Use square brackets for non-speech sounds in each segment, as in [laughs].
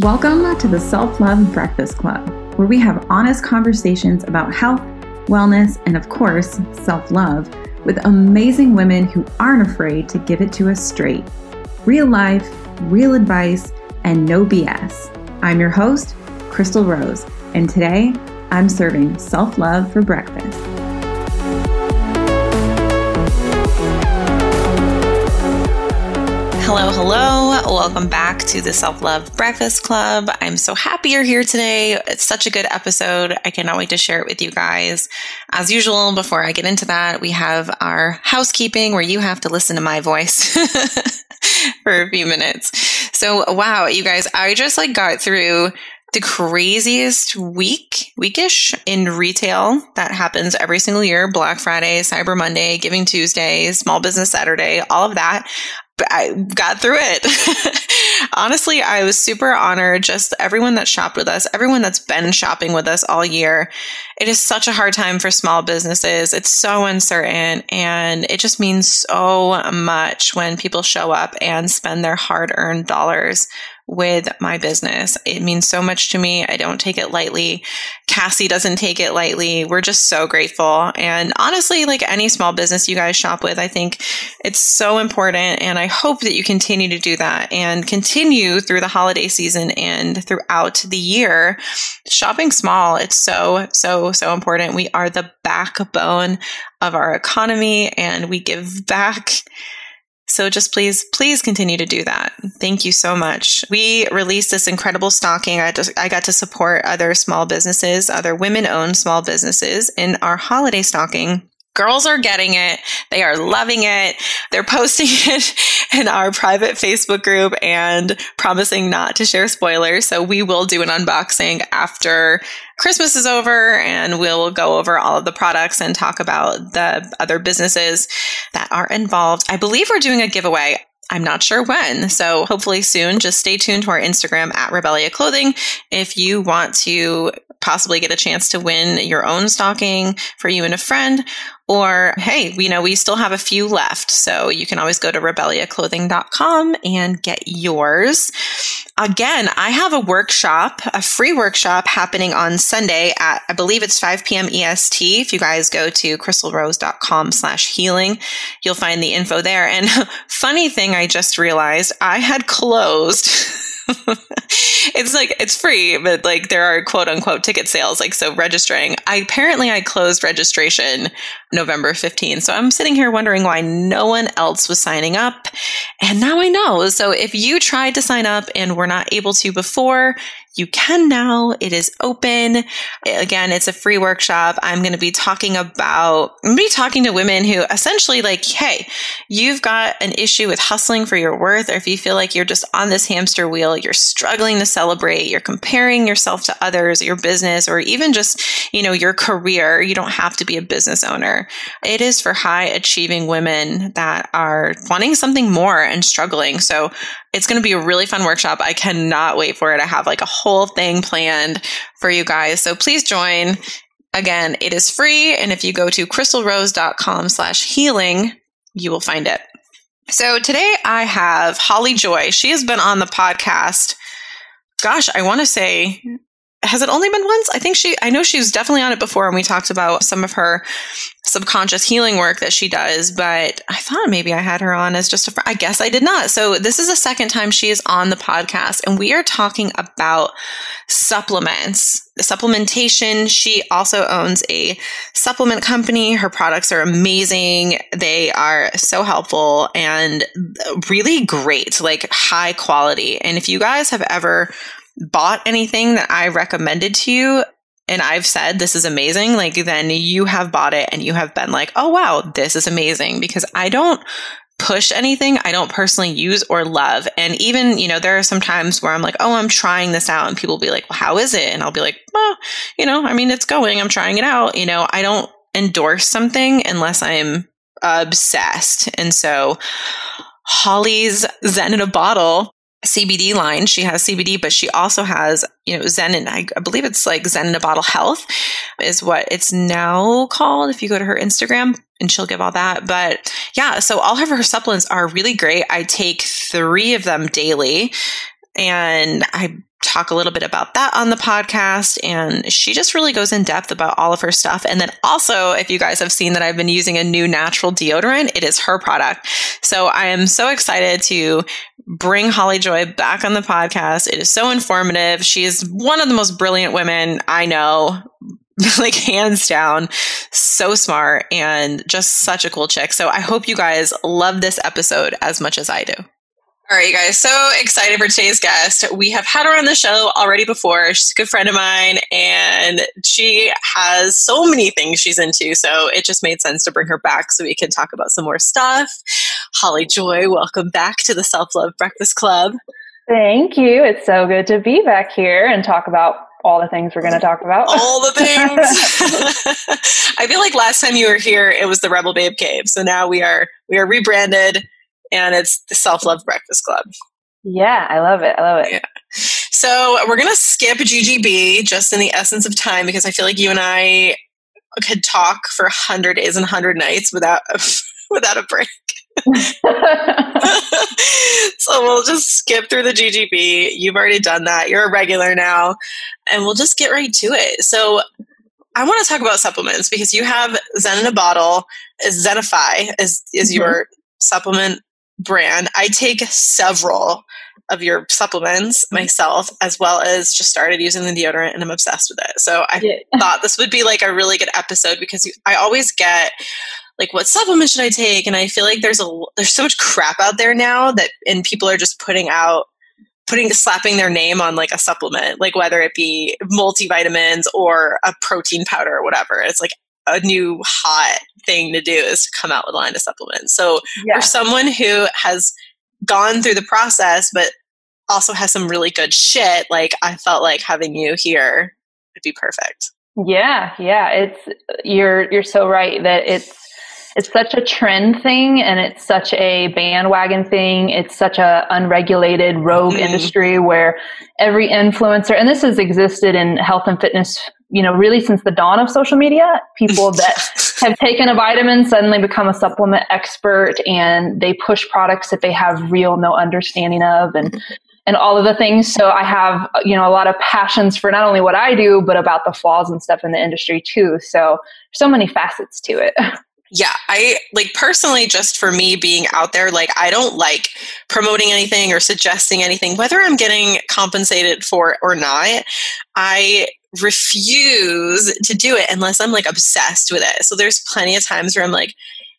Welcome to the Self Love Breakfast Club, where we have honest conversations about health, wellness, and of course, self love with amazing women who aren't afraid to give it to us straight. Real life, real advice, and no BS. I'm your host, Crystal Rose, and today I'm serving self love for breakfast. Hello, hello. Welcome back to the Self Love Breakfast Club. I'm so happy you're here today. It's such a good episode. I cannot wait to share it with you guys. As usual, before I get into that, we have our housekeeping where you have to listen to my voice [laughs] for a few minutes. So, wow, you guys, I just like got through the craziest week, weekish in retail that happens every single year Black Friday, Cyber Monday, Giving Tuesday, Small Business Saturday, all of that. I got through it. [laughs] Honestly, I was super honored. Just everyone that shopped with us, everyone that's been shopping with us all year. It is such a hard time for small businesses. It's so uncertain and it just means so much when people show up and spend their hard earned dollars with my business. It means so much to me. I don't take it lightly. Cassie doesn't take it lightly. We're just so grateful. And honestly, like any small business you guys shop with, I think it's so important. And I hope that you continue to do that and continue through the holiday season and throughout the year. Shopping small, it's so, so, so important. We are the backbone of our economy and we give back so just please, please continue to do that. Thank you so much. We released this incredible stocking. I, just, I got to support other small businesses, other women owned small businesses in our holiday stocking. Girls are getting it. They are loving it. They're posting [laughs] it in our private Facebook group and promising not to share spoilers. So we will do an unboxing after Christmas is over and we'll go over all of the products and talk about the other businesses that are involved. I believe we're doing a giveaway. I'm not sure when. So hopefully soon. Just stay tuned to our Instagram at Rebellia Clothing if you want to possibly get a chance to win your own stocking for you and a friend. Or, hey, you know, we still have a few left. So you can always go to rebelliaclothing.com and get yours. Again, I have a workshop, a free workshop happening on Sunday at, I believe it's 5 p.m. EST. If you guys go to crystalrose.com slash healing, you'll find the info there. And [laughs] funny thing, I just realized I had closed [laughs] it's like it's free, but like there are quote unquote ticket sales. Like so registering. I apparently I closed registration November 15th. So I'm sitting here wondering why no one else was signing up. And now I know. So if you tried to sign up and were not able to before, you can now. It is open. Again, it's a free workshop. I'm going to be talking about, I'm going to be talking to women who essentially like, hey, you've got an issue with hustling for your worth, or if you feel like you're just on this hamster wheel, you're struggling to celebrate, you're comparing yourself to others, your business, or even just, you know, your career. You don't have to be a business owner. It is for high achieving women that are wanting something more and struggling. So it's going to be a really fun workshop. I cannot wait for it. I have like a whole thing planned for you guys. So please join. Again, it is free. And if you go to crystalrose.com slash healing, you will find it. So today I have Holly Joy. She has been on the podcast. Gosh, I want to say has it only been once? I think she, I know she was definitely on it before and we talked about some of her subconscious healing work that she does, but I thought maybe I had her on as just a friend. I guess I did not. So this is the second time she is on the podcast and we are talking about supplements, The supplementation. She also owns a supplement company. Her products are amazing. They are so helpful and really great, like high quality. And if you guys have ever bought anything that I recommended to you and I've said this is amazing, like then you have bought it and you have been like, oh wow, this is amazing because I don't push anything I don't personally use or love. And even, you know, there are some times where I'm like, oh, I'm trying this out. And people will be like, well, how is it? And I'll be like, well, you know, I mean, it's going, I'm trying it out. You know, I don't endorse something unless I'm obsessed. And so Holly's Zen in a bottle CBD line. She has CBD, but she also has, you know, Zen and I, I believe it's like Zen in a Bottle Health is what it's now called. If you go to her Instagram and she'll give all that. But yeah, so all of her supplements are really great. I take three of them daily and I talk a little bit about that on the podcast. And she just really goes in depth about all of her stuff. And then also, if you guys have seen that I've been using a new natural deodorant, it is her product. So I am so excited to bring Holly Joy back on the podcast. It is so informative. She is one of the most brilliant women I know. [laughs] like hands down, so smart and just such a cool chick. So I hope you guys love this episode as much as I do. All right, you guys. So excited for today's guest. We have had her on the show already before. She's a good friend of mine, and she has so many things she's into. So it just made sense to bring her back so we can talk about some more stuff. Holly Joy, welcome back to the Self Love Breakfast Club. Thank you. It's so good to be back here and talk about all the things we're going to talk about. All the things. [laughs] [laughs] I feel like last time you were here, it was the Rebel Babe Cave. So now we are we are rebranded and it's the Self Love Breakfast Club. Yeah, I love it. I love it. Yeah. So we're gonna skip GGB just in the essence of time because I feel like you and I could talk for hundred days and hundred nights without a, [laughs] without a break. [laughs] so we'll just skip through the GGB. You've already done that. You're a regular now, and we'll just get right to it. So I want to talk about supplements because you have Zen in a bottle. Zenify is is mm-hmm. your supplement brand. I take several of your supplements mm-hmm. myself, as well as just started using the deodorant and I'm obsessed with it. So I yeah. [laughs] thought this would be like a really good episode because you, I always get like what supplement should I take and I feel like there's a there's so much crap out there now that and people are just putting out putting slapping their name on like a supplement like whether it be multivitamins or a protein powder or whatever it's like a new hot thing to do is to come out with a line of supplements. So yeah. for someone who has gone through the process but also has some really good shit, like I felt like having you here would be perfect. Yeah, yeah, it's you're you're so right that it's it's such a trend thing and it's such a bandwagon thing. It's such a unregulated rogue mm-hmm. industry where every influencer and this has existed in health and fitness you know, really since the dawn of social media, people that [laughs] have taken a vitamin suddenly become a supplement expert and they push products that they have real no understanding of and mm-hmm. and all of the things. So I have, you know, a lot of passions for not only what I do, but about the flaws and stuff in the industry too. So so many facets to it. [laughs] Yeah, I like personally, just for me being out there, like I don't like promoting anything or suggesting anything, whether I'm getting compensated for it or not. I refuse to do it unless I'm like obsessed with it. So there's plenty of times where I'm like,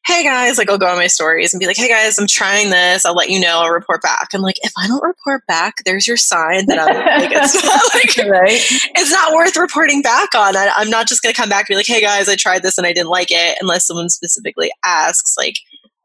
hey guys, like I'll go on my stories and be like, hey guys, I'm trying this. I'll let you know. I'll report back. I'm like, if I don't report back, there's your sign that I'm like, it's [laughs] not like, right? it's not worth reporting back on. I, I'm not just going to come back and be like, hey guys, I tried this and I didn't like it unless someone specifically asks, like,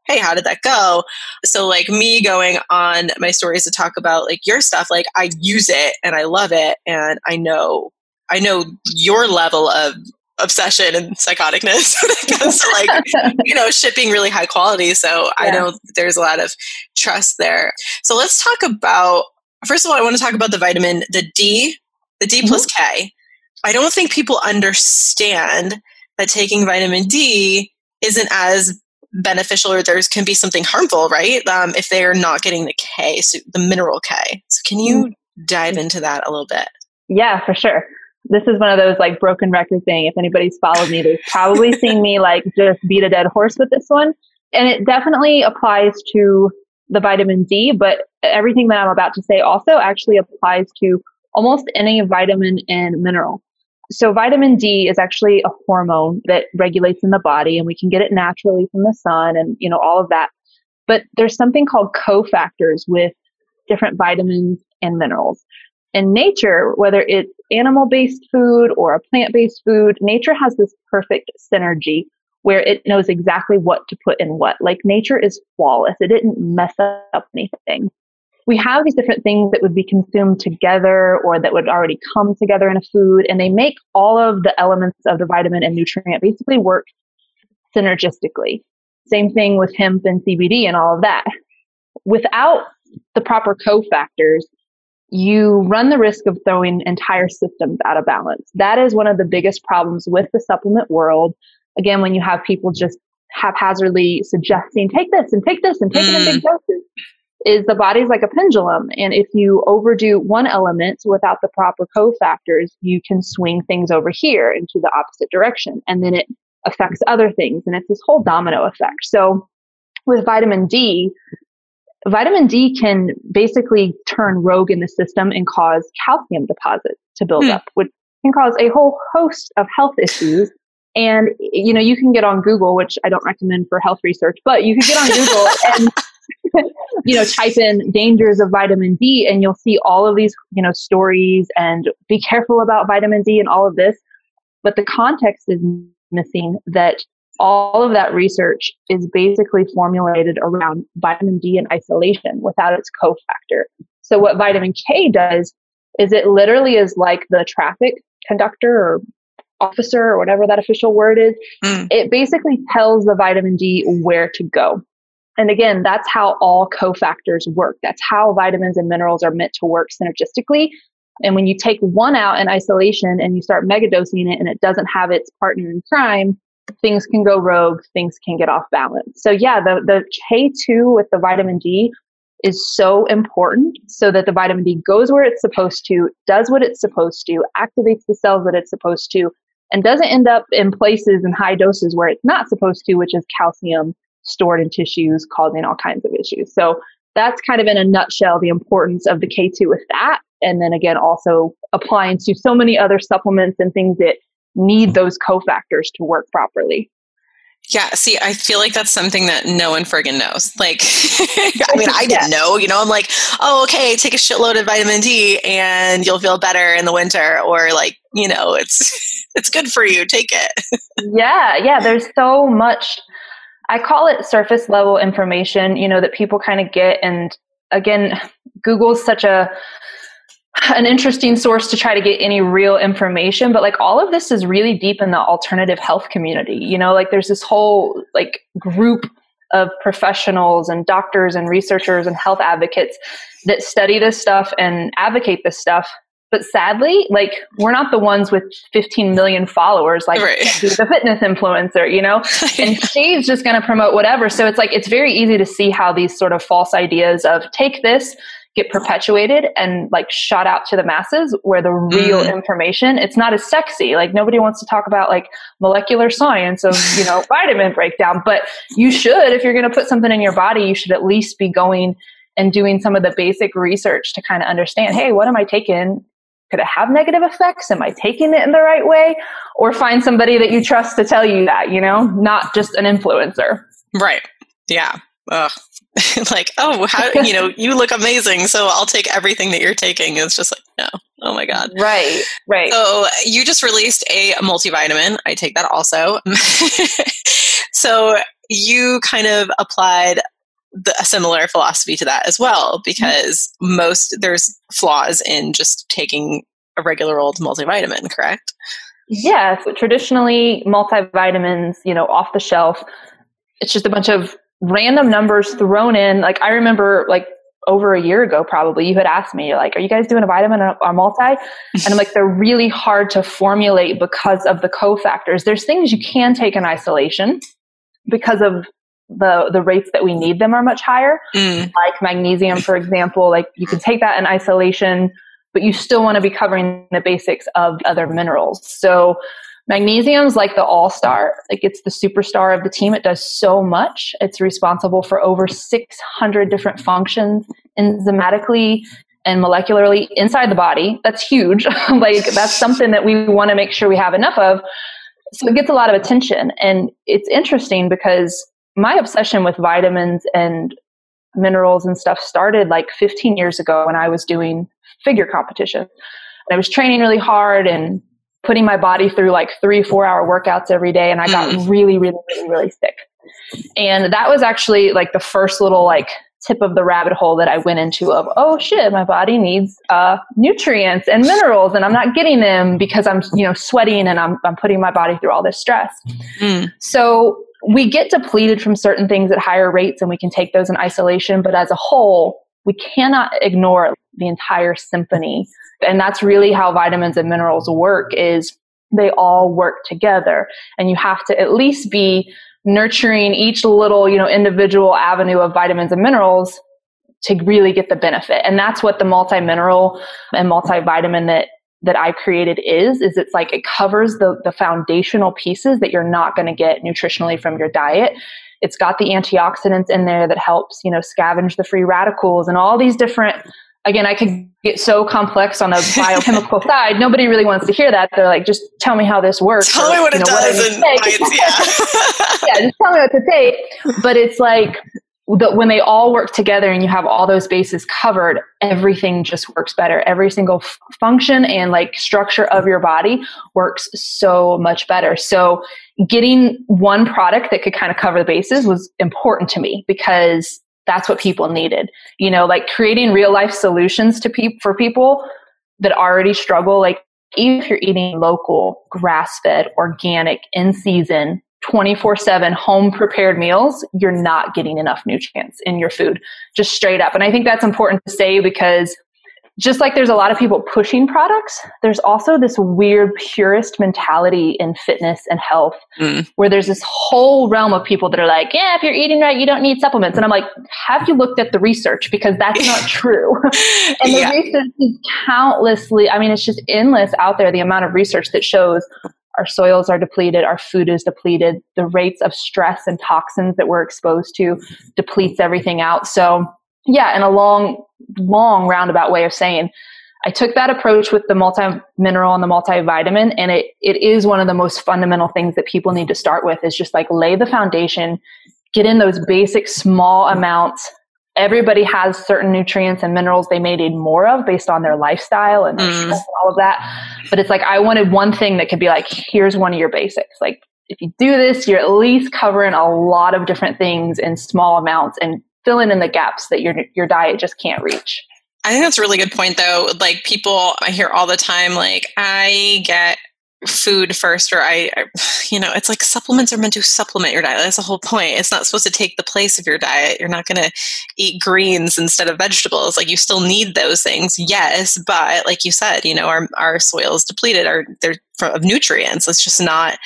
hey how did that go so like me going on my stories to talk about like your stuff like i use it and i love it and i know I know your level of obsession and psychoticness. When it comes to like [laughs] you know shipping really high quality. So yeah. i know there's a lot of trust there. So let's talk about first of all i want to talk about the vitamin the d the d mm-hmm. plus k. I don't think people understand that taking vitamin d isn't as beneficial or there can be something harmful right? Um, if they're not getting the k so the mineral k. So can you mm-hmm. dive into that a little bit? Yeah for sure this is one of those like broken record thing. If anybody's followed me, they've probably [laughs] seen me like just beat a dead horse with this one. And it definitely applies to the vitamin D, but everything that I'm about to say also actually applies to almost any vitamin and mineral. So vitamin D is actually a hormone that regulates in the body and we can get it naturally from the sun and, you know, all of that. But there's something called cofactors with different vitamins and minerals in nature, whether it's animal based food or a plant based food, nature has this perfect synergy where it knows exactly what to put in what. Like nature is flawless. It didn't mess up anything. We have these different things that would be consumed together or that would already come together in a food and they make all of the elements of the vitamin and nutrient basically work synergistically. Same thing with hemp and CBD and all of that. Without the proper cofactors, you run the risk of throwing entire systems out of balance. That is one of the biggest problems with the supplement world. Again, when you have people just haphazardly suggesting, take this and take this and take mm. it in big mm. doses, is the body's like a pendulum. And if you overdo one element without the proper cofactors, you can swing things over here into the opposite direction. And then it affects other things. And it's this whole domino effect. So with vitamin D, vitamin D can basically turn rogue in the system and cause calcium deposits to build mm. up, which can cause a whole host of health issues. And, you know, you can get on Google, which I don't recommend for health research, but you can get on Google [laughs] and [laughs] you know, type in dangers of vitamin D and you'll see all of these, you know, stories and be careful about vitamin D and all of this. But the context is missing that all of that research is basically formulated around vitamin D in isolation without its cofactor. So what vitamin K does is it literally is like the traffic conductor or officer or whatever that official word is. Mm. It basically tells the vitamin D where to go. And again, that's how all cofactors work. That's how vitamins and minerals are meant to work synergistically. And when you take one out in isolation and you start megadosing it and it doesn't have its partner in crime, things can go rogue, things can get off balance. So yeah, the, the K2 with the vitamin D is so important so that the vitamin D goes where it's supposed to, does what it's supposed to, activates the cells that it's supposed to, and doesn't end up in places in high doses where it's not supposed to, which is calcium stored in tissues, causing all kinds of issues. So that's kind of in a nutshell the importance of the K2 with that. And then again, also applying to so many other supplements and things that need those cofactors to work properly. Yeah, see, I feel like that's something that no one friggin' knows. Like, [laughs] I mean, I didn't know, you know, I'm like, oh, okay, take a shitload of vitamin D and you'll feel better in the winter. Or like, you know, it's, [laughs] it's good for you. Take it. yeah. Yeah. There's so much I call it surface level information, you know, that people kind of get. And again, Google's such a, [sighs] an interesting source to try to get any real information but like all of this is really deep in the alternative health community you know like there's this whole like group of professionals and doctors and researchers and health advocates that study this stuff and advocate this stuff but sadly, like we're not the ones with 15 million followers, like right. [laughs] the fitness influencer, you know? [laughs] and she's just going to promote whatever. So it's like, it's very easy to see how these sort of false ideas of take this, get perpetuated and like shot out to the masses where the real mm. information it's not as sexy like nobody wants to talk about like molecular science of you know [laughs] vitamin breakdown but you should if you're going to put something in your body you should at least be going and doing some of the basic research to kind of understand hey what am i taking could it have negative effects? Am I taking it in the right way? Or find somebody that you trust to tell you that, you know, not just an influencer. Right. Yeah. Ugh. [laughs] like, oh, how, you know, you look amazing. So I'll take everything that you're taking. It's just like, no. Oh my God. Right. Right. So you just released a multivitamin. I take that also. [laughs] so you kind of applied the, a similar philosophy to that as well because mm-hmm. most there's flaws in just taking a regular old multivitamin correct yeah so traditionally multivitamins you know off the shelf it's just a bunch of random numbers thrown in like i remember like over a year ago probably you had asked me like are you guys doing a vitamin or a multi and i'm like they're really hard to formulate because of the cofactors there's things you can take in isolation because of the the rates that we need them are much higher. Mm. Like magnesium, for example, like you can take that in isolation, but you still want to be covering the basics of other minerals. So magnesium's like the all-star. Like it's the superstar of the team. It does so much. It's responsible for over 600 different functions enzymatically and molecularly inside the body. That's huge. [laughs] like that's something that we want to make sure we have enough of. So it gets a lot of attention. And it's interesting because my obsession with vitamins and minerals and stuff started like 15 years ago when I was doing figure competition. And I was training really hard and putting my body through like three, four hour workouts every day. And I got mm. really, really, really, really sick. And that was actually like the first little like tip of the rabbit hole that I went into of, oh shit, my body needs uh, nutrients and minerals and I'm not getting them because I'm, you know, sweating and I'm, I'm putting my body through all this stress. Mm. So we get depleted from certain things at higher rates and we can take those in isolation. But as a whole, we cannot ignore the entire symphony. And that's really how vitamins and minerals work is they all work together and you have to at least be nurturing each little, you know, individual avenue of vitamins and minerals to really get the benefit. And that's what the multi-mineral and multivitamin that that I created is, is it's like it covers the, the foundational pieces that you're not going to get nutritionally from your diet. It's got the antioxidants in there that helps, you know, scavenge the free radicals and all these different again, I could get so complex on the biochemical [laughs] side. Nobody really wants to hear that. They're like, just tell me how this works. Tell or, me what it know, does. What and yeah. [laughs] yeah, just tell me what to take. But it's like the, when they all work together and you have all those bases covered, everything just works better. Every single f- function and like structure of your body works so much better. So getting one product that could kind of cover the bases was important to me because that's what people needed. You know, like creating real life solutions to people for people that already struggle. Like even if you're eating local, grass fed, organic, in season, 24 7 home prepared meals, you're not getting enough nutrients in your food, just straight up. And I think that's important to say because just like there's a lot of people pushing products, there's also this weird purist mentality in fitness and health mm. where there's this whole realm of people that are like, yeah, if you're eating right, you don't need supplements. And I'm like, have you looked at the research? Because that's not [laughs] true. [laughs] and the yeah. research is countlessly, I mean, it's just endless out there, the amount of research that shows our soils are depleted, our food is depleted, the rates of stress and toxins that we're exposed to depletes everything out. So, yeah, in a long, long roundabout way of saying, I took that approach with the multi mineral and the multivitamin, and it, it is one of the most fundamental things that people need to start with is just like lay the foundation, get in those basic small amounts everybody has certain nutrients and minerals they may need more of based on their lifestyle and, mm. and all of that. But it's like I wanted one thing that could be like, here's one of your basics. Like if you do this, you're at least covering a lot of different things in small amounts and filling in the gaps that your your diet just can't reach. I think that's a really good point though. Like people I hear all the time like I get food first or I, I, you know it's like supplements are meant to supplement your diet. That's the whole point. It's not supposed to take the place of your diet. You're not going to eat greens instead of vegetables. Like you still need those things yes but like you said you know our, our soil is depleted. Our they're of nutrients. It's just not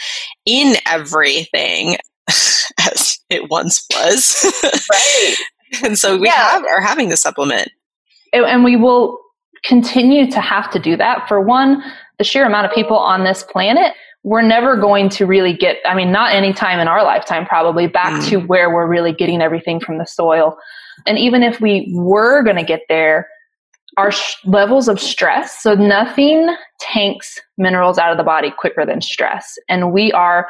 in everything [laughs] as it once was. [laughs] Right [laughs] and so we yeah. have are having the supplement and we will continue to have to do that for one the sheer amount of people on this planet, we're never going to really get, I mean, not any time in our lifetime, probably back mm. to where we're really getting everything from the soil. And even if we were going to get there, our sh- levels of stress, so nothing tanks minerals out of the body quicker than stress. And we are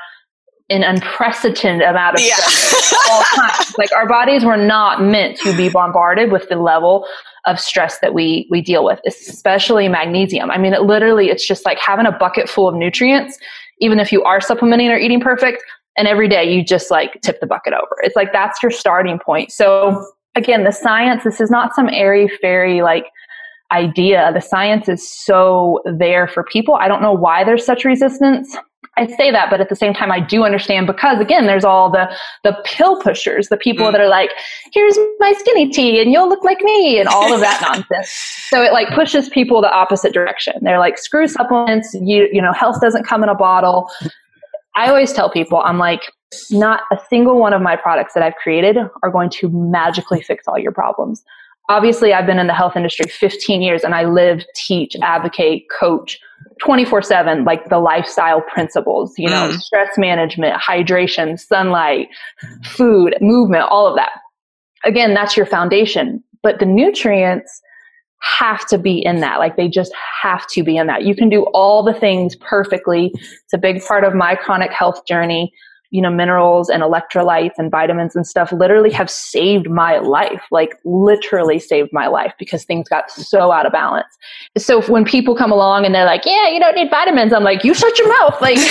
an unprecedented amount of stress [laughs] all times. Like our bodies were not meant to be bombarded with the level of stress that we we deal with, especially magnesium. I mean, it literally it's just like having a bucket full of nutrients, even if you are supplementing or eating perfect, and every day you just like tip the bucket over. It's like that's your starting point. So again, the science, this is not some airy fairy like idea. The science is so there for people. I don't know why there's such resistance. I say that, but at the same time, I do understand because again, there's all the, the pill pushers, the people mm. that are like, here's my skinny tea and you'll look like me and all of that [laughs] nonsense. So it like pushes people the opposite direction. They're like, screw supplements. You, you know, health doesn't come in a bottle. I always tell people, I'm like, not a single one of my products that I've created are going to magically fix all your problems. Obviously, I've been in the health industry 15 years and I live, teach, advocate, coach 24 7, like the lifestyle principles, you know, mm. stress management, hydration, sunlight, food, movement, all of that. Again, that's your foundation. But the nutrients have to be in that. Like they just have to be in that. You can do all the things perfectly. It's a big part of my chronic health journey you know, minerals and electrolytes and vitamins and stuff literally have saved my life, like literally saved my life because things got so out of balance. So when people come along and they're like, yeah, you don't need vitamins, I'm like, you shut your mouth. Like, [laughs]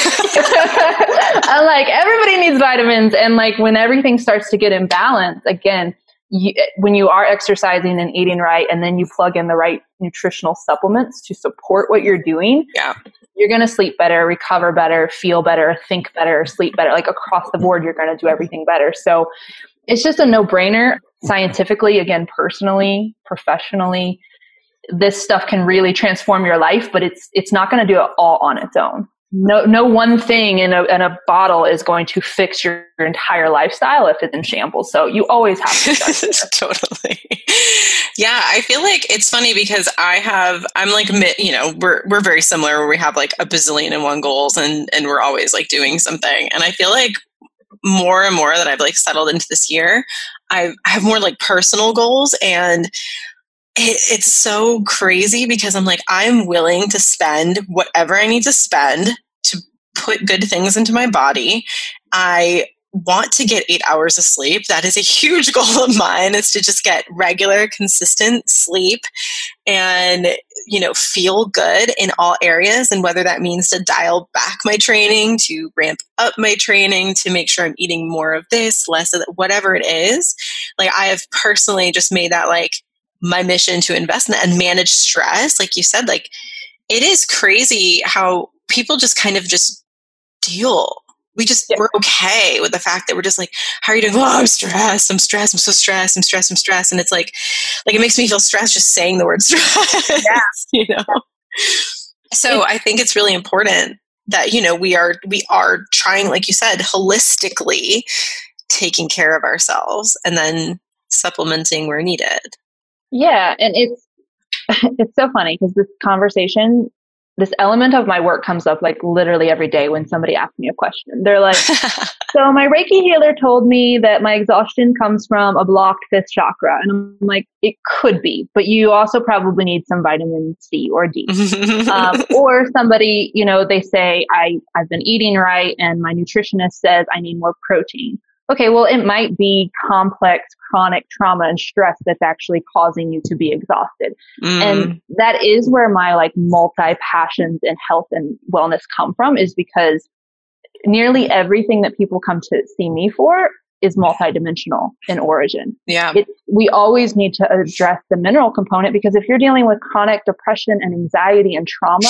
I'm like, everybody needs vitamins. And like when everything starts to get in balance, again, you, when you are exercising and eating right, and then you plug in the right nutritional supplements to support what you're doing, yeah you're going to sleep better, recover better, feel better, think better, sleep better. Like across the board, you're going to do everything better. So it's just a no brainer. scientifically, again, personally, professionally, this stuff can really transform your life, but it's it's not going to do it all on its own. No, no one thing in a, in a bottle is going to fix your, your entire lifestyle if it's in shambles. So you always have to [laughs] totally. Yeah, I feel like it's funny because I have I'm like you know we're we're very similar where we have like a bazillion and one goals and and we're always like doing something and I feel like more and more that I've like settled into this year, I've, I have more like personal goals and it, it's so crazy because I'm like, I'm willing to spend whatever I need to spend to put good things into my body. I want to get eight hours of sleep. That is a huge [laughs] goal of mine is to just get regular, consistent sleep and, you know, feel good in all areas. And whether that means to dial back my training, to ramp up my training, to make sure I'm eating more of this, less of that, whatever it is. Like I have personally just made that like my mission to invest in that and manage stress. Like you said, like it is crazy how people just kind of just deal. We just yeah. we're okay with the fact that we're just like how are you doing? Oh i'm stressed. I'm stressed. I'm so stressed. I'm stressed. I'm stressed. And it's like like it makes me feel stressed just saying the word [laughs] stress yeah you know? Yeah. so i think it's really important that you know we are we are trying like you said holistically taking care of ourselves and then supplementing where needed yeah and it's [laughs] it's so funny because this conversation this element of my work comes up like literally every day when somebody asks me a question. They're like, [laughs] So my Reiki healer told me that my exhaustion comes from a blocked fifth chakra. And I'm like, It could be, but you also probably need some vitamin C or D. um, [laughs] or somebody, you know, they say, I, I've been eating right and my nutritionist says I need more protein okay, well, it might be complex chronic trauma and stress that's actually causing you to be exhausted. Mm. And that is where my like multi passions in health and wellness come from is because nearly everything that people come to see me for is multidimensional in origin. Yeah. It, we always need to address the mineral component because if you're dealing with chronic depression and anxiety and trauma,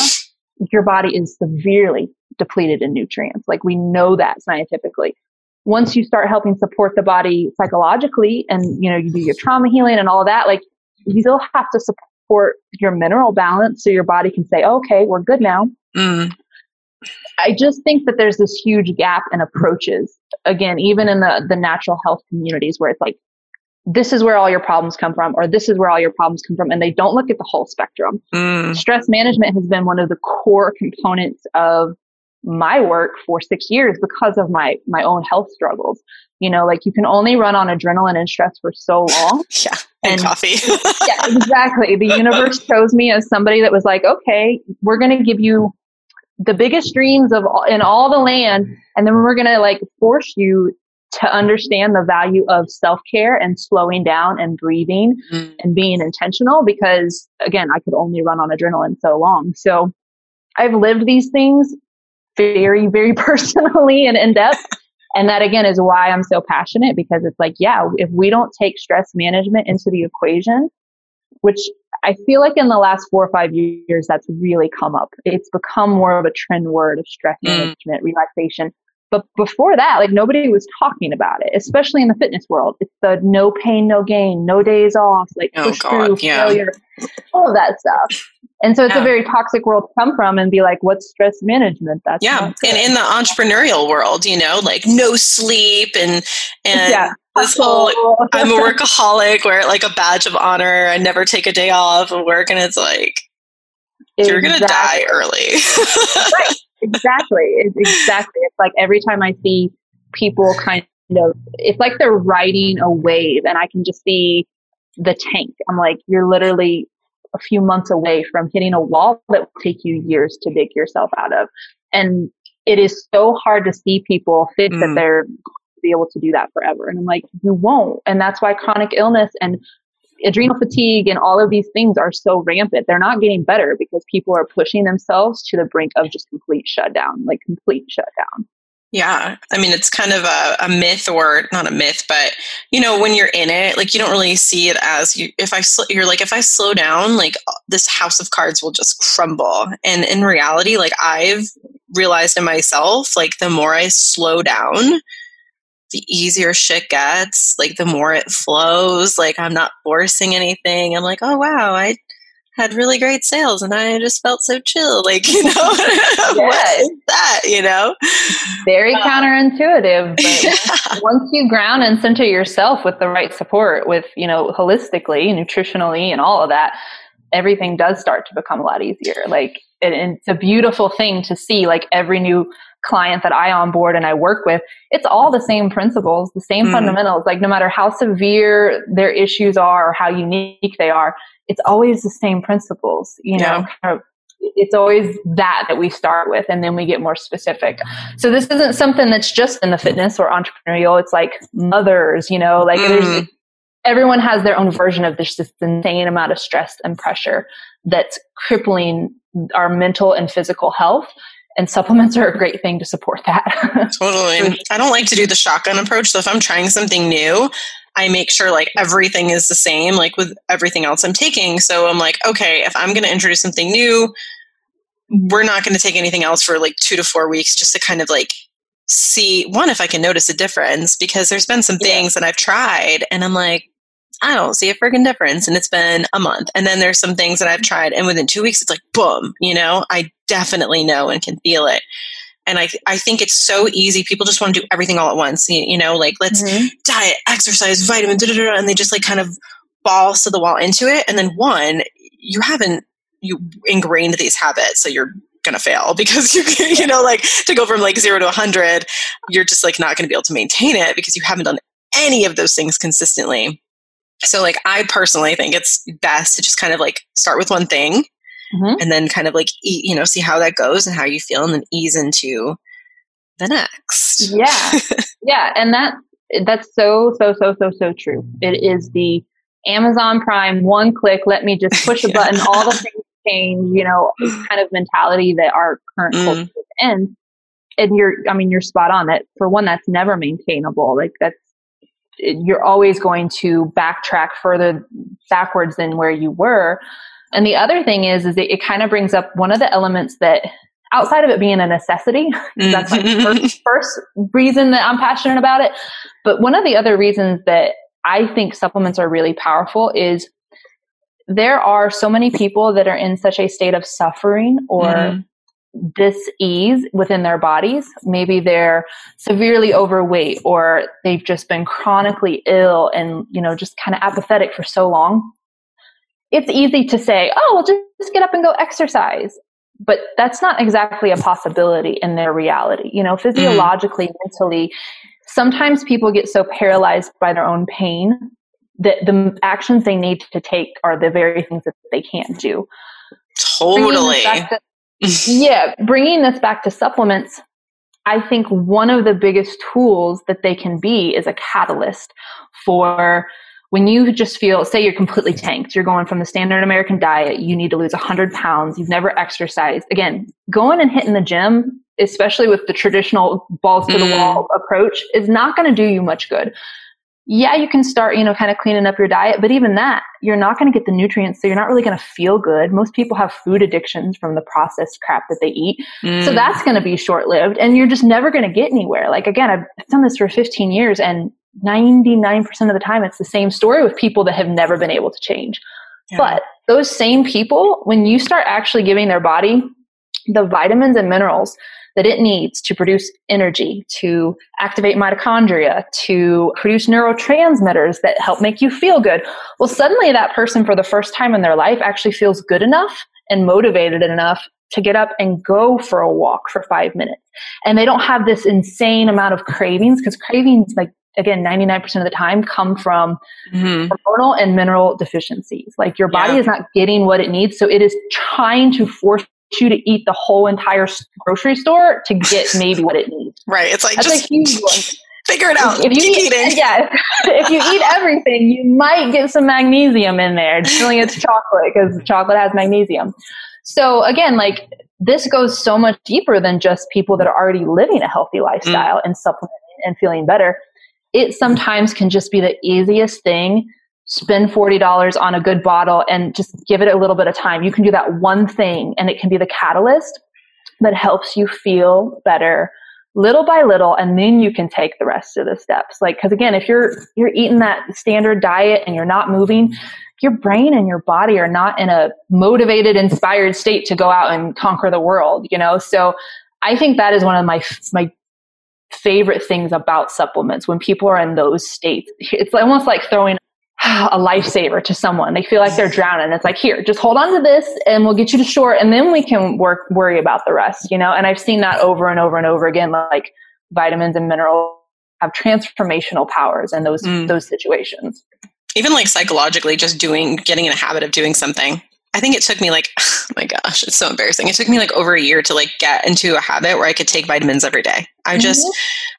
your body is severely depleted in nutrients. Like we know that scientifically once you start helping support the body psychologically and you know you do your trauma healing and all that like you still have to support your mineral balance so your body can say okay we're good now mm. i just think that there's this huge gap in approaches again even in the the natural health communities where it's like this is where all your problems come from or this is where all your problems come from and they don't look at the whole spectrum mm. stress management has been one of the core components of my work for six years because of my my own health struggles. You know, like you can only run on adrenaline and stress for so long. [laughs] yeah, and, and coffee. [laughs] yeah, exactly. The universe chose me as somebody that was like, okay, we're going to give you the biggest dreams of all, in all the land, and then we're going to like force you to understand the value of self care and slowing down and breathing mm. and being intentional. Because again, I could only run on adrenaline so long. So I've lived these things very, very [laughs] personally and in depth. And that again is why I'm so passionate because it's like, yeah, if we don't take stress management into the equation, which I feel like in the last four or five years, that's really come up. It's become more of a trend word of stress mm. management, relaxation. But before that, like nobody was talking about it, especially in the fitness world. It's the no pain, no gain, no days off, like oh, push God, through, yeah. failure, all of that stuff. And so it's yeah. a very toxic world to come from and be like, what's stress management? That's yeah. And in the entrepreneurial world, you know, like no sleep and and yeah. this whole I'm a [laughs] workaholic, wear it like a badge of honor. I never take a day off of work, and it's like exactly. you're gonna die early. right. [laughs] Exactly. exactly. It's like every time I see people kind of, it's like they're riding a wave, and I can just see the tank. I'm like, you're literally a few months away from hitting a wall that will take you years to dig yourself out of. And it is so hard to see people think mm. that they're going to be able to do that forever. And I'm like, you won't. And that's why chronic illness and adrenal fatigue and all of these things are so rampant. They're not getting better because people are pushing themselves to the brink of just complete shutdown, like complete shutdown. Yeah. I mean, it's kind of a, a, myth or not a myth, but you know, when you're in it, like you don't really see it as you, if I, sl- you're like, if I slow down, like this house of cards will just crumble. And in reality, like I've realized in myself, like the more I slow down, the easier shit gets, like the more it flows. Like I'm not forcing anything. I'm like, oh wow, I had really great sales and I just felt so chill. Like, you know, [laughs] what is that, you know? Very uh, counterintuitive. But [laughs] yeah. once you ground and center yourself with the right support, with, you know, holistically, nutritionally, and all of that, everything does start to become a lot easier. Like, and it's a beautiful thing to see, like, every new client that I onboard and I work with, it's all the same principles, the same mm. fundamentals. Like no matter how severe their issues are or how unique they are, it's always the same principles, you know, kind of, it's always that that we start with and then we get more specific. So this isn't something that's just in the fitness or entrepreneurial. It's like mothers, you know, like mm. everyone has their own version of this, this insane amount of stress and pressure that's crippling our mental and physical health and supplements are a great thing to support that. [laughs] totally. I don't like to do the shotgun approach. So if I'm trying something new, I make sure like everything is the same, like with everything else I'm taking. So I'm like, okay, if I'm going to introduce something new, we're not going to take anything else for like two to four weeks just to kind of like see one if I can notice a difference because there's been some things yeah. that I've tried and I'm like, I don't see a freaking difference. And it's been a month. And then there's some things that I've tried, and within two weeks, it's like, boom, you know, I definitely know and can feel it. And I, I think it's so easy. People just want to do everything all at once. You, you know, like let's mm-hmm. diet, exercise, vitamin, and they just like kind of balls to the wall into it. And then one, you haven't you ingrained these habits, so you're gonna fail [laughs] because you you know like to go from like zero to a 100 you're just like not gonna be able to maintain it because you haven't done any of those things consistently so like I personally think it's best to just kind of like start with one thing mm-hmm. and then kind of like eat, you know, see how that goes and how you feel and then ease into the next. Yeah. [laughs] yeah. And that that's so, so, so, so, so true. It is the Amazon Prime one click, let me just push a [laughs] button, all the things change, you know, [laughs] kind of mentality that our current mm. culture is in. And you're, I mean, you're spot on that for one, that's never maintainable. Like that's you're always going to backtrack further backwards than where you were. And the other thing is, is it, it kind of brings up one of the elements that outside of it being a necessity, [laughs] that's my mm-hmm. first, [laughs] first reason that I'm passionate about it. But one of the other reasons that I think supplements are really powerful is there are so many people that are in such a state of suffering or mm dis-ease within their bodies. Maybe they're severely overweight or they've just been chronically ill and, you know, just kind of apathetic for so long. It's easy to say, oh, well, just, just get up and go exercise. But that's not exactly a possibility in their reality. You know, physiologically, mm. mentally, sometimes people get so paralyzed by their own pain that the actions they need to take are the very things that they can't do. Totally [laughs] yeah, bringing this back to supplements, I think one of the biggest tools that they can be is a catalyst for when you just feel, say you're completely tanked, you're going from the standard American diet, you need to lose 100 pounds, you've never exercised. Again, going and hitting the gym, especially with the traditional balls to the mm. wall approach, is not going to do you much good yeah, you can start, you know, kind of cleaning up your diet, but even that, you're not going to get the nutrients. So you're not really going to feel good. Most people have food addictions from the processed crap that they eat. Mm. So that's going to be short lived and you're just never going to get anywhere. Like again, I've done this for 15 years and 99% of the time it's the same story with people that have never been able to change. Yeah. But those same people, when you start actually giving their body the vitamins and minerals that it needs to produce energy, to activate mitochondria, to produce neurotransmitters that help make you feel good. Well, suddenly that person for the first time in their life actually feels good enough and motivated enough to get up and go for a walk for five minutes. And they don't have this insane amount of cravings because cravings, like again, 99% of the time come from mm-hmm. hormonal and mineral deficiencies. Like your body yeah. is not getting what it needs. So it is trying to force you to eat the whole entire grocery store to get [laughs] maybe what it needs. Right. It's like That's just a huge one. [laughs] Figure it out. If, you Keep eat, eating. Yeah. [laughs] if you eat everything, you might get some magnesium in there. Generally, it's chocolate because chocolate has magnesium. So again, like this goes so much deeper than just people that are already living a healthy lifestyle mm. and supplementing and feeling better. It sometimes can just be the easiest thing. Spend $40 on a good bottle and just give it a little bit of time. You can do that one thing and it can be the catalyst that helps you feel better little by little and then you can take the rest of the steps. Like because again if you're you're eating that standard diet and you're not moving your brain and your body are not in a motivated inspired state to go out and conquer the world you know? So i think that is one of my my favorite things about supplements when people are in those states it's almost like throwing [sighs] a lifesaver to someone. They feel like they're [laughs] drowning. It's like, here, just hold on to this and we'll get you to shore and then we can work, worry about the rest, you know? And I've seen that over and over and over again, like vitamins and minerals have transformational powers in those, mm. those situations. Even like psychologically, just doing, getting in a habit of doing something I think it took me like, [laughs] oh my gosh, it's so embarrassing. It took me like over a year to like get into a habit where I could take vitamins every day. I mm-hmm. just,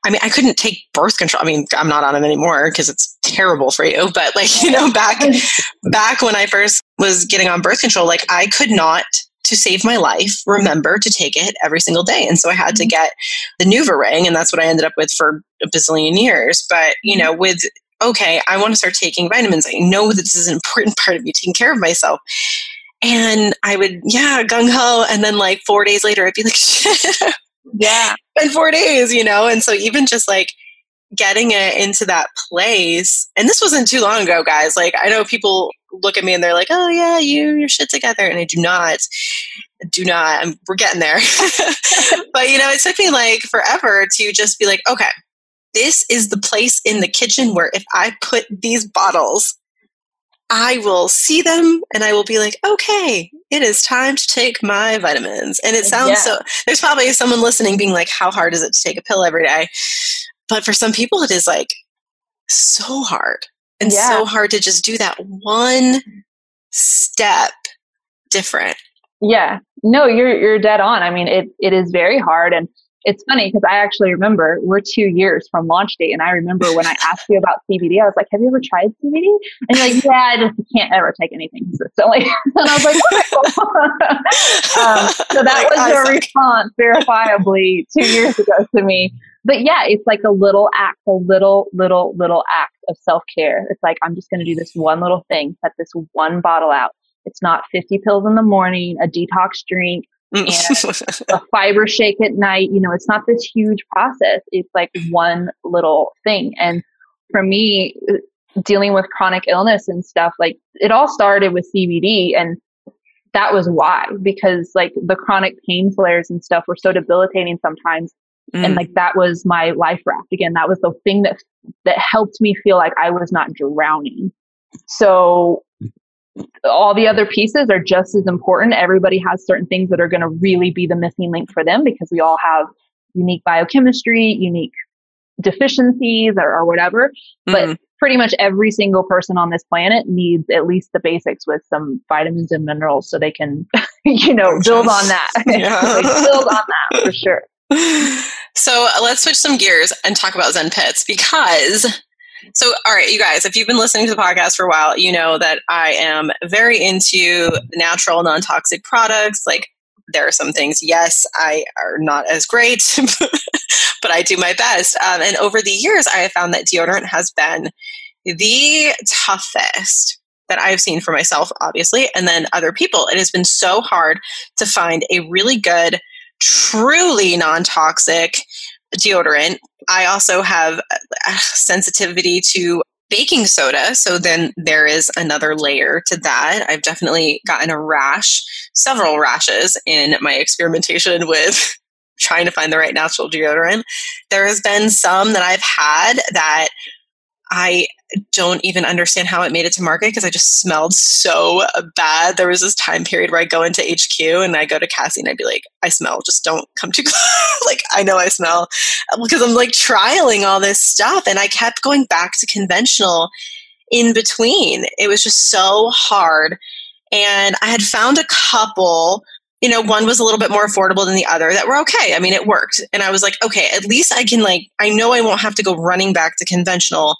I mean, I couldn't take birth control. I mean, I'm not on it anymore because it's terrible for you. But like, you know, back, [laughs] back when I first was getting on birth control, like I could not to save my life, remember to take it every single day. And so I had to mm-hmm. get the NuvaRing, and that's what I ended up with for a bazillion years. But, you know, with okay, I want to start taking vitamins. I know that this is an important [laughs] part of me taking care of myself. And I would, yeah, gung ho. And then like four days later, I'd be like, [laughs] shit. Yeah. In four days, you know? And so even just like getting it into that place, and this wasn't too long ago, guys. Like I know people look at me and they're like, oh yeah, you, your shit together. And I do not, do not, I'm, we're getting there. [laughs] but you know, it took me like forever to just be like, okay, this is the place in the kitchen where if I put these bottles I will see them and I will be like, okay, it is time to take my vitamins. And it sounds yeah. so, there's probably someone listening being like, how hard is it to take a pill every day? But for some people, it is like so hard and yeah. so hard to just do that one step different. Yeah. No, you're, you're dead on. I mean, it, it is very hard. And it's funny because I actually remember we're two years from launch date, and I remember when I asked you about CBD, I was like, "Have you ever tried CBD?" And you're like, "Yeah, I just can't ever take anything consistently." [laughs] and I was like, [laughs] um, "So that was your response, verifiably, two years ago to me." But yeah, it's like a little act, a little, little, little act of self care. It's like I'm just going to do this one little thing, set this one bottle out. It's not 50 pills in the morning, a detox drink, and [laughs] a fiber shake at night. You know, it's not this huge process. It's like one little thing. And for me, dealing with chronic illness and stuff, like it all started with CBD and that was why, because like the chronic pain flares and stuff were so debilitating sometimes. Mm. And like that was my life raft. Again, that was the thing that, that helped me feel like I was not drowning. So all the other pieces are just as important. Everybody has certain things that are going to really be the missing link for them because we all have unique biochemistry, unique deficiencies or, or whatever. Mm-hmm. But pretty much every single person on this planet needs at least the basics with some vitamins and minerals so they can, [laughs] you know, build on that. [laughs] Yeah. build on that for sure. [laughs] So let's switch some gears and talk about Zen Pits because so, all right, you guys, if you've been listening to the podcast for a while, you know that I am very into natural, non toxic products. Like, there are some things, yes, I are not as great, [laughs] but I do my best. Um, and over the years, I have found that deodorant has been the toughest that I've seen for myself, obviously, and then other people. It has been so hard to find a really good, truly non toxic deodorant. I also have uh, sensitivity to baking soda. So then there is another layer to that. I've definitely gotten a rash, several rashes in my experimentation [laughs] with trying to find the right natural deodorant. There has been some that I've had that I don't even understand how it made it to market because I just smelled so bad. There was this time period where I go into HQ and I go to Cassie and I'd be like, I smell, just don't come too [laughs] close. like, I know I smell uh, because I'm like trialing all this stuff. And I kept going back to conventional in between. It was just so hard. And I had found a couple you know, one was a little bit more affordable than the other that were okay. I mean, it worked. And I was like, okay, at least I can, like, I know I won't have to go running back to conventional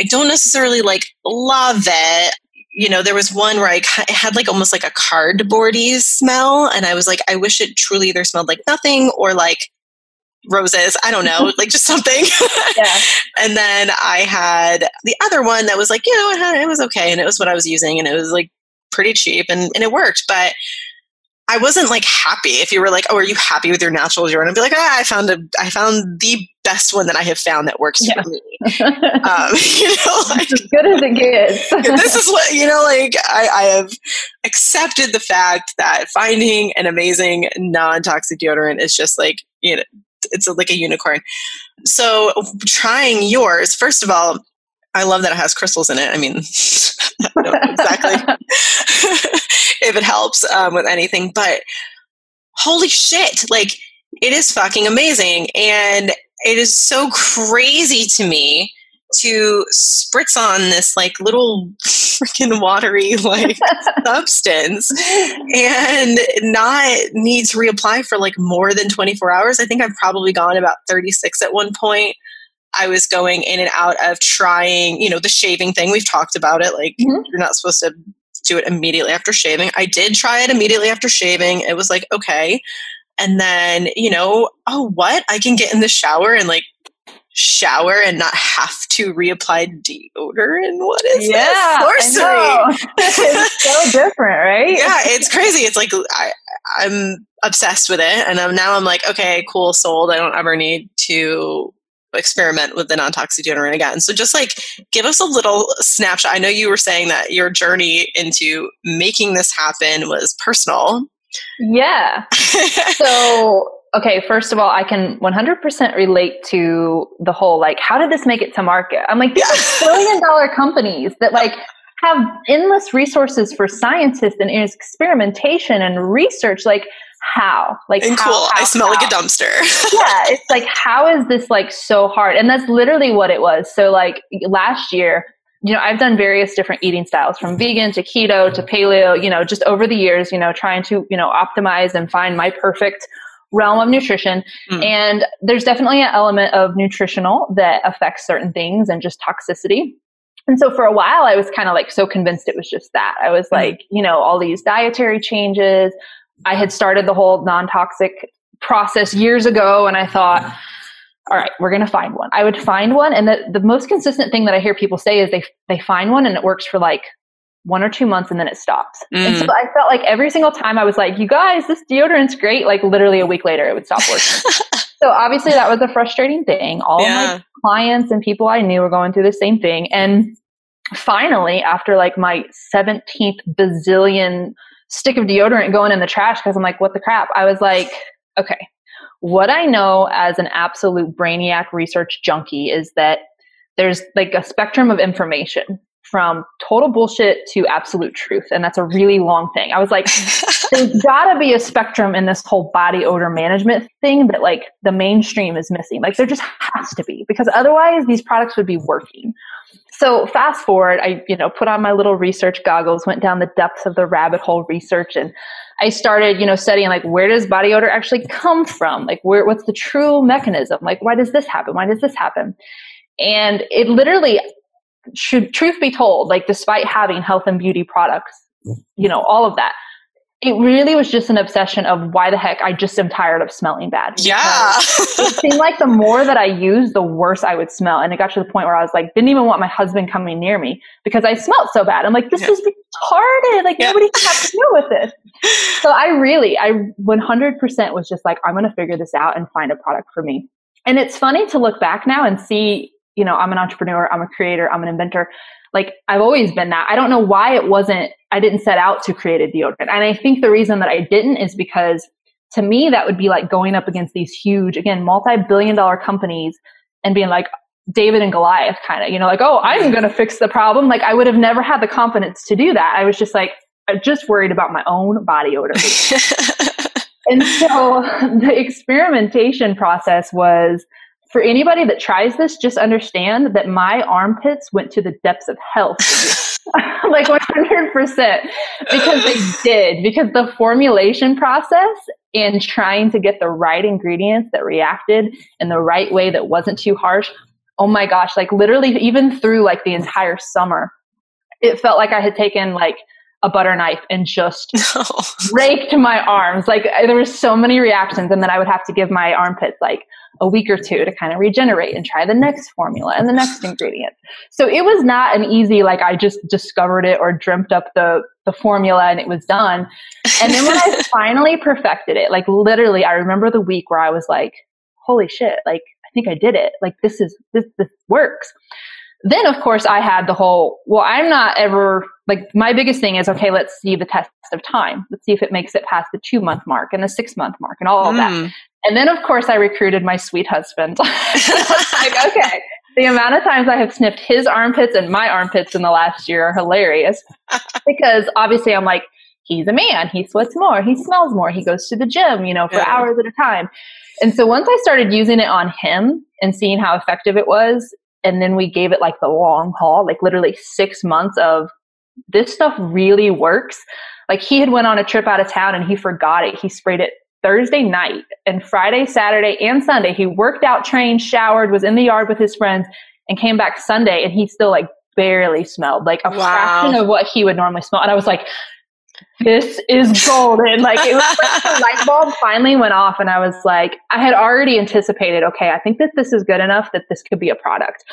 I don't necessarily like love it. You know, there was one where I had like almost like a cardboardy smell, and I was like, I wish it truly either smelled like nothing or like roses. I don't know, like just something. [laughs] yeah. and then I had the other one that was like, you know, it, had, it was okay, and it was what I was using, and it was like pretty cheap, and, and it worked. But I wasn't like happy. If you were like, "Oh, are you happy with your natural deodorant?" I'd be like, "Ah, I found a, I found the best one that I have found that works yeah. for me." [laughs] um, [laughs] you know, like, as good as it gets. [laughs] this is what you know. Like, I, I have accepted the fact that finding an amazing non-toxic deodorant is just like you know, it's like a unicorn. So, trying yours, first of all, I love that it has crystals in it. I mean, I exactly if it helps um, with anything, but holy shit, like it is fucking amazing. And it is so crazy to me to spritz on this like little [laughs] freaking watery like [laughs] substance and not need to reapply for like more than 24 hours. I think I've probably gone about 36 at one point. I was going in and out of trying, you know, the shaving thing. We've talked about it. Like, mm-hmm. you're not supposed to do it immediately after shaving. I did try it immediately after shaving. It was like, okay. And then, you know, oh, what? I can get in the shower and like shower and not have to reapply deodorant. What is yeah, this? Sorcery. [laughs] it's [laughs] so different, right? Yeah, it's crazy. It's like I, I'm obsessed with it. And I'm, now I'm like, okay, cool, sold. I don't ever need to experiment with the non-toxic deodorant again. So just like give us a little snapshot. I know you were saying that your journey into making this happen was personal. Yeah. [laughs] so okay, first of all, I can 100% relate to the whole like, how did this make it to market? I'm like, these are billion dollar companies that like have endless resources for scientists and experimentation and research. Like, how? Like, and how, cool. How, I smell how? like a dumpster. [laughs] yeah, it's like, how is this like so hard? And that's literally what it was. So, like, last year, you know, I've done various different eating styles from vegan to keto to paleo, you know, just over the years, you know, trying to, you know, optimize and find my perfect realm of nutrition. Mm. And there's definitely an element of nutritional that affects certain things and just toxicity. And so for a while, I was kind of like so convinced it was just that. I was mm. like, you know, all these dietary changes, I had started the whole non toxic process years ago, and I thought, all right, we're going to find one. I would find one. And the, the most consistent thing that I hear people say is they, they find one and it works for like one or two months and then it stops. Mm. And so mm. I felt like every single time I was like, you guys, this deodorant's great. Like literally a week later, it would stop working. [laughs] so obviously that was a frustrating thing. All yeah. my clients and people I knew were going through the same thing. And finally, after like my 17th bazillion stick of deodorant going in the trash because I'm like, what the crap? I was like, okay, what I know as an absolute brainiac research junkie is that there's like a spectrum of information from total bullshit to absolute truth. And that's a really long thing. I was like, [laughs] there's gotta be a spectrum in this whole body odor management thing that like the mainstream is missing. Like there just has to be because otherwise these products would be working. So fast forward, I, you know, put on my little research goggles, went down the depths of the rabbit hole research and I started, you know, studying like where does body odor actually come from? Like where what's the true mechanism? Like why does this happen? Why does this happen? And it literally should truth be told, like despite having health and beauty products, mm. you know, all of that, it really was just an obsession of why the heck I just am tired of smelling bad. Yeah. it seemed like the more that I used, the worse I would smell. And it got to the point where I was like, didn't even want my husband coming near me because I smelled so bad. I'm like, this yeah. is retarded. Like yeah. nobody can have to deal with this. [laughs] So I really, I 100% was just like, I'm going to figure this out and find a product for me. And it's funny to look back now and see, you know, I'm an entrepreneur, I'm a creator, I'm an inventor like I've always been that. I don't know why it wasn't, I didn't set out to create a deodorant. And I think the reason that I didn't is because to me, that would be like going up against these huge, again, multi billion dollar companies and being like, David and Goliath kind of, you know, like, oh, I'm going to fix the problem. Like I would have never had the confidence to do that. I was just like, I'm just worried about my own body odor. [laughs] and so the experimentation process was for anybody that tries this, just understand that my armpits went to the depths of hell. [laughs] [laughs] like 100% because they did because the formulation process and trying to get the right ingredients that reacted in the right way that wasn't too harsh oh my gosh like literally even through like the entire summer it felt like i had taken like a butter knife and just no. [laughs] Oh. raked my arms. Like there were so many reactions. And then I would have to give my armpits like a week or two to kind of regenerate and try the next formula and the next ingredient. So it was not an easy, like I just discovered it or dreamt up the, the formula and it was done. And then when I [laughs] finally perfected it, like literally, I remember the week where I was like, holy shit, like I think I did it. Like this is, this, this works. Then of course I had the whole, well, I'm not ever like my biggest thing is, okay, let's see the test of time. Let's see if it makes it past the two month mark and the six month mark and all mm. of that. Mm. And then of course I recruited my sweet husband. [laughs] [laughs] like, okay, the amount of times I have sniffed his armpits and my armpits in the last year are hilarious [laughs] because obviously I'm like, he's a man. He sweats more. He smells more. He goes to the gym, you know, for yeah. hours at a time. And so once I started using it on him and seeing how effective it was, and then we gave it like the long haul, like literally six months of this stuff really works. Like he had went on a trip out of town and he forgot it. He sprayed it Thursday night and Friday, Saturday, and Sunday. He worked out, trained, showered, was in the yard with his friends, and came back Sunday and he still like barely smelled like a wow. fraction of what he would normally smell. And I was like, this is golden. Like it was like the [laughs] light bulb finally went off and I was like, I had already anticipated, okay, I think that this is good enough that this could be a product.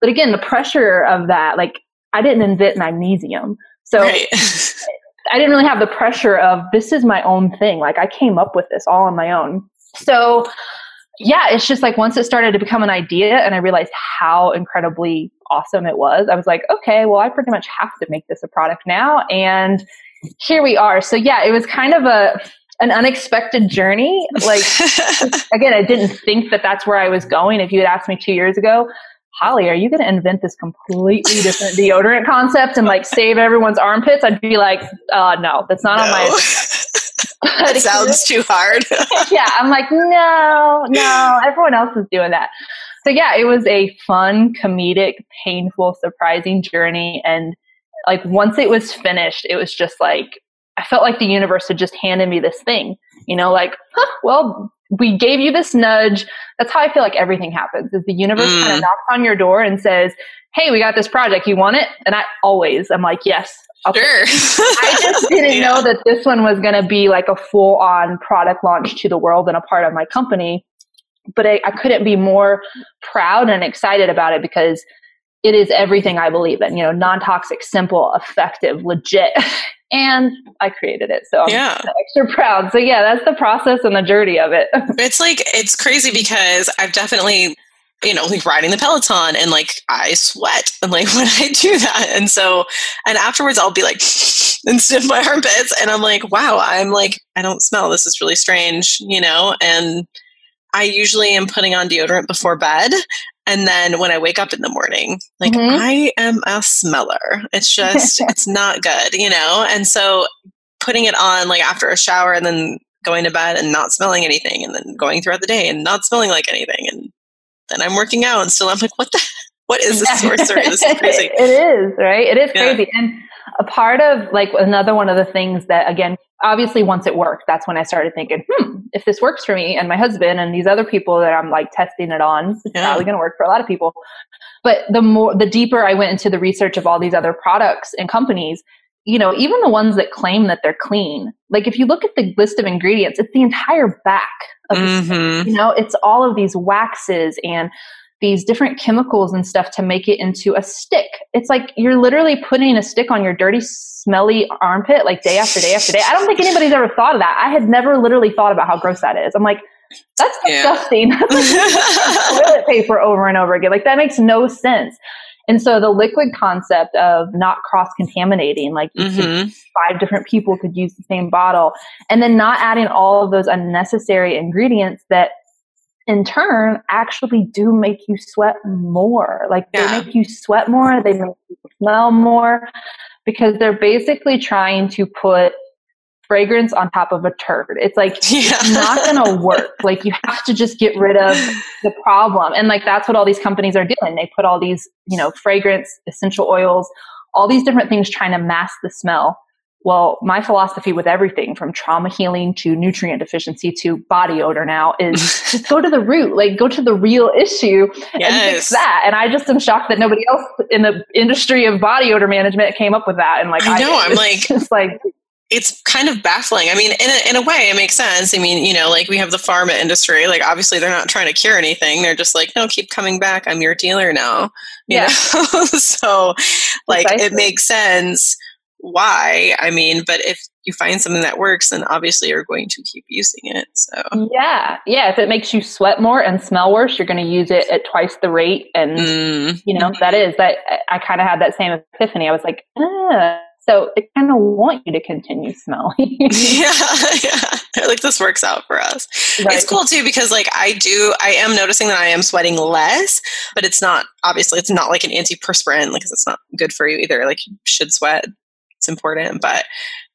But again, the pressure of that, like I didn't invent magnesium. So right. [laughs] I didn't really have the pressure of this is my own thing. Like I came up with this all on my own. So yeah, it's just like once it started to become an idea and I realized how incredibly awesome it was, I was like, okay, well, I pretty much have to make this a product now. And here we are. So yeah, it was kind of a, an unexpected journey. Like, [laughs] again, I didn't think that that's where I was going. If you had asked me two years ago, Holly, are you going to invent this completely different deodorant concept and like save everyone's armpits? I'd be like, uh, no, that's not no. on my. [laughs] that sounds too hard. [laughs] yeah, I'm like, no, no, everyone else is doing that. So yeah, it was a fun, comedic, painful, surprising journey. And like once it was finished, it was just like, I felt like the universe had just handed me this thing, you know, like, huh, well, we gave you this nudge. That's how I feel like everything happens is the universe mm. kind of knocks on your door and says, Hey, we got this project. You want it? And I always, I'm like, yes. I'll sure. [laughs] I just didn't [laughs] yeah. know that this one was going to be like a full on product launch to the world and a part of my company. But I, I couldn't be more proud and excited about it because it is everything I believe in, you know, non-toxic, simple, effective, legit. [laughs] and I created it. So I'm yeah. extra proud. So yeah, that's the process and the journey of it. [laughs] it's like, it's crazy because I've definitely, you know, like riding the Peloton and like I sweat and like [laughs] when I do that. And so, and afterwards I'll be like, and sniff my armpits and I'm like, wow, I'm like, I don't smell. This is really strange, you know? And I usually am putting on deodorant before bed. And then when I wake up in the morning, like mm-hmm. I am a smeller. It's just, [laughs] it's not good, you know? And so putting it on like after a shower and then going to bed and not smelling anything and then going throughout the day and not smelling like anything. And then I'm working out and still I'm like, what the, what is this [laughs] sorcery? This is crazy. it is, right? It is yeah. crazy. And a part of like another one of the things that again obviously once it worked that's when i started thinking hmm if this works for me and my husband and these other people that i'm like testing it on it's yeah. probably going to work for a lot of people but the more the deeper i went into the research of all these other products and companies you know even the ones that claim that they're clean like if you look at the list of ingredients it's the entire back of mm-hmm. you know it's all of these waxes and these different chemicals and stuff to make it into a stick. It's like you're literally putting a stick on your dirty, smelly armpit like day after day after day. I don't think anybody's ever thought of that. I had never literally thought about how gross that is. I'm like, that's disgusting. [laughs] Yeah. like toilet [laughs] paper over and over again. Like that makes no sense. And so the liquid concept of not cross contaminating, like mm-hmm. five different people could use the same bottle, and then not adding all of those unnecessary ingredients that in turn actually do make you sweat more. Like yeah. they make you sweat more, they make you smell more because they're basically trying to put fragrance on top of a turd. It's like [laughs] yeah. it's not going to work. Like you have to just get rid of the problem. And like that's what all these companies are doing. They put all these, you know, fragrance, essential oils, all these different things trying to mask the smell Well, my philosophy with everything from trauma healing to nutrient deficiency to body odor now is just [laughs] go to the root, like go to the real issue yes. and fix that. And I just am shocked that nobody else in the industry of body odor management came up with that. And like, I know, I am [laughs] like, it's like, it's kind of baffling. I mean, in a, in a way, it makes sense. I mean, you know, like we have the pharma industry. Like, obviously, they're not trying to cure anything. They're just like, no, keep coming back. I'm your dealer now. You yeah. know? [laughs] so, like, Precisely. it makes sense why. I mean, but if you find something that works, then obviously you're going to keep using it. So yeah, yeah. If it makes you sweat more and smell worse, you're going to use it at twice the rate. And mm. you know that is that. I kind of had that same epiphany. I was like, ah. So they kind of want you to continue smelling. [laughs] [laughs] yeah, yeah. Like this works out for us. Right. It's cool too because like I do, I am noticing that I am sweating less, but it's not obviously it's not like an antiperspirant because it's not good for you either. Like you should sweat it's important. But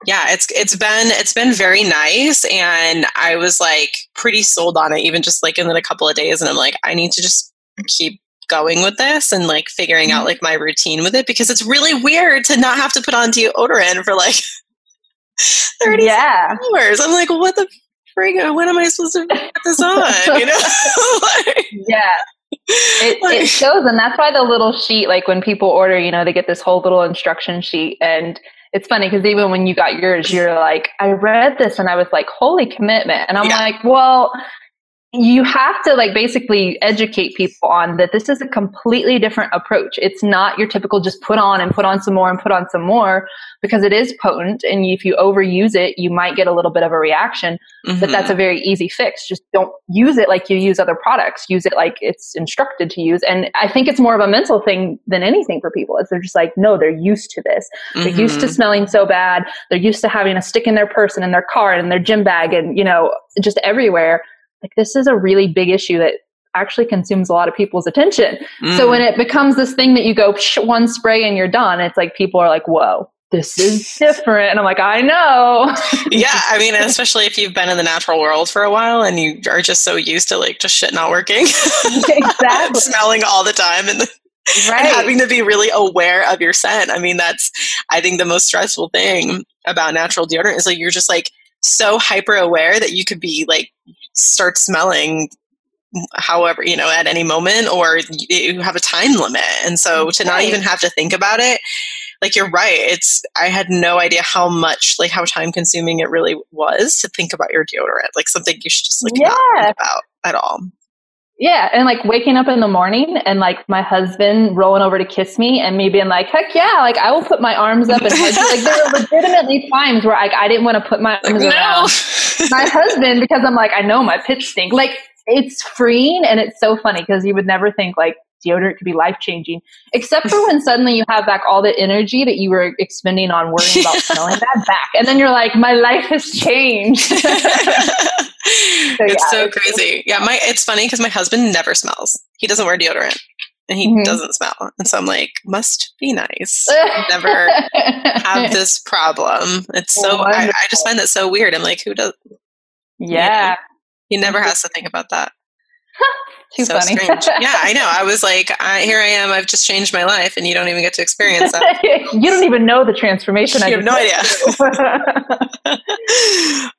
yeah, it's it's been it's been very nice, and I was like pretty sold on it, even just like in a couple of days, and I'm like, I need to just keep going with this and like figuring out mm-hmm. like my routine with it because it's really weird to not have to put on deodorant for like [laughs] 30 yeah. hours. I'm like, what the frig? When am I supposed to put this on? You know? [laughs] like, yeah. It, like, it shows, and that's why the little sheet, like when people order, you know, they get this whole little instruction sheet, and it's funny because even when you got yours, you're like, I read this and I was like, holy commitment. And I'm yeah. like, well, you have to like basically educate people on that this is a completely different approach. It's not your typical just put on and put on some more and put on some more because it is potent. And if you overuse it, you might get a little bit of a reaction, mm-hmm. but that's a very easy fix. Just don't use it like you use other products. Use it like it's instructed to use. And I think it's more of a mental thing than anything for people. Is they're just like, no, they're used to this. Mm-hmm. They're used to mm-hmm. smelling so bad. They're used to having a stick in their purse and in their car and in their gym bag and, you know, just everywhere like this is a really big issue that actually consumes a lot of people's attention. Mm. So when it becomes this thing that you go one spray and you're done, it's like people are like, whoa, this is [laughs] different. And I'm like, I know. [laughs] yeah. I mean, especially if you've been in the natural world for a while and you are just so used to like just shit not working. [laughs] exactly. Smelling all the time and, right. and having to be really aware of your scent. I mean, that's, I think the most stressful thing about natural deodorant is like you're just like so hyper aware that you could be like start smelling however you know at any moment or you have a time limit. And so mm, to not even have to think about it like you're right it's i had no idea how much like how time consuming it really was to think about your deodorant like something you should just like yeah. not think about at all yeah, and like waking up in the morning and like my husband rolling over to kiss me and me being like, heck yeah, like I will put my arms up and. Like there were [laughs] legitimately times where like I didn't want to put my arms no. around my husband because I'm like, I know my pitch stink. Like it's freeing and it's so funny because you would never think like deodorant could be life changing, except for when suddenly you have back all the energy that you were expending on worrying about [laughs] smelling that back. And then you're like, my life has changed. [laughs] so, it's so it's, crazy. Yeah, my it's funny because my husband never smells. He doesn't wear deodorant and he mm-hmm. doesn't smell. And so I'm like, must be nice. [laughs] Never have this problem. It's so I, I, just find that so weird. I'm like, who does Yeah. You know, he never has to think about that. Too so funny. strange. [laughs] Yeah, I know. I was like, I, here I am. I've just changed my life, and you don't even get to experience that. [laughs] you don't even know the transformation. You I have no idea. [laughs]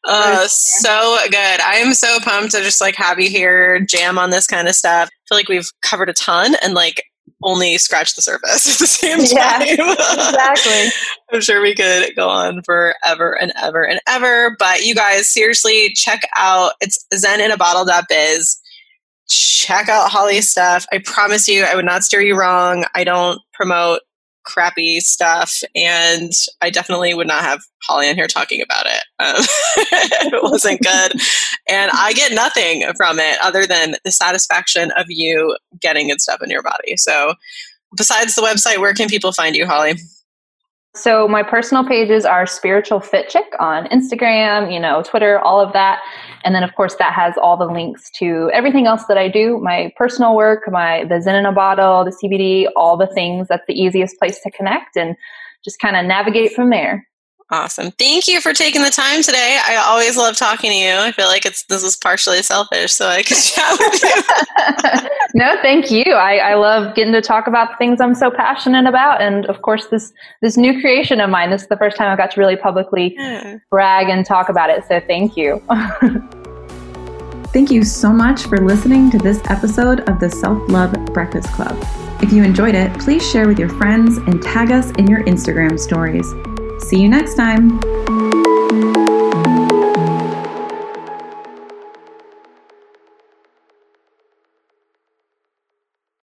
uh, so good. I am so pumped to just like have you here, jam on this kind of stuff. I feel like we've covered a ton, and like only scratch the surface at the same time. Yeah, exactly. I'm sure we could go on forever and ever and ever. But you guys, seriously, check out it's zeninabottle.biz check out Holly's stuff. I promise you, I would not steer you wrong. I don't promote crappy stuff, and I definitely would not have Holly in here talking about it um, [laughs] if it wasn't good. and I get nothing from it other than the satisfaction of you getting good stuff in your body. So, besides the website, where can people find you, Holly? So my personal pages are spiritual fit chick on Instagram, you know, Twitter, all of that. And then of course that has all the links to everything else that I do, my personal work, my the Zen in a bottle, the CBD, all the things. That's the easiest place to connect and just kind of navigate from there. Awesome. Thank you for taking the time today. I always love talking to you. I feel like it's this is partially selfish, so I could [laughs] chat with you. [laughs] no, thank you. I, I love getting to talk about things I'm so passionate about, and of course, this this new creation of mine. This is the first time I've got to really publicly yeah. brag and talk about it. So thank you. [laughs] thank you so much for listening to this episode of the Self Love Breakfast Club. If you enjoyed it, please share with your friends and tag us in your Instagram stories. See you next time.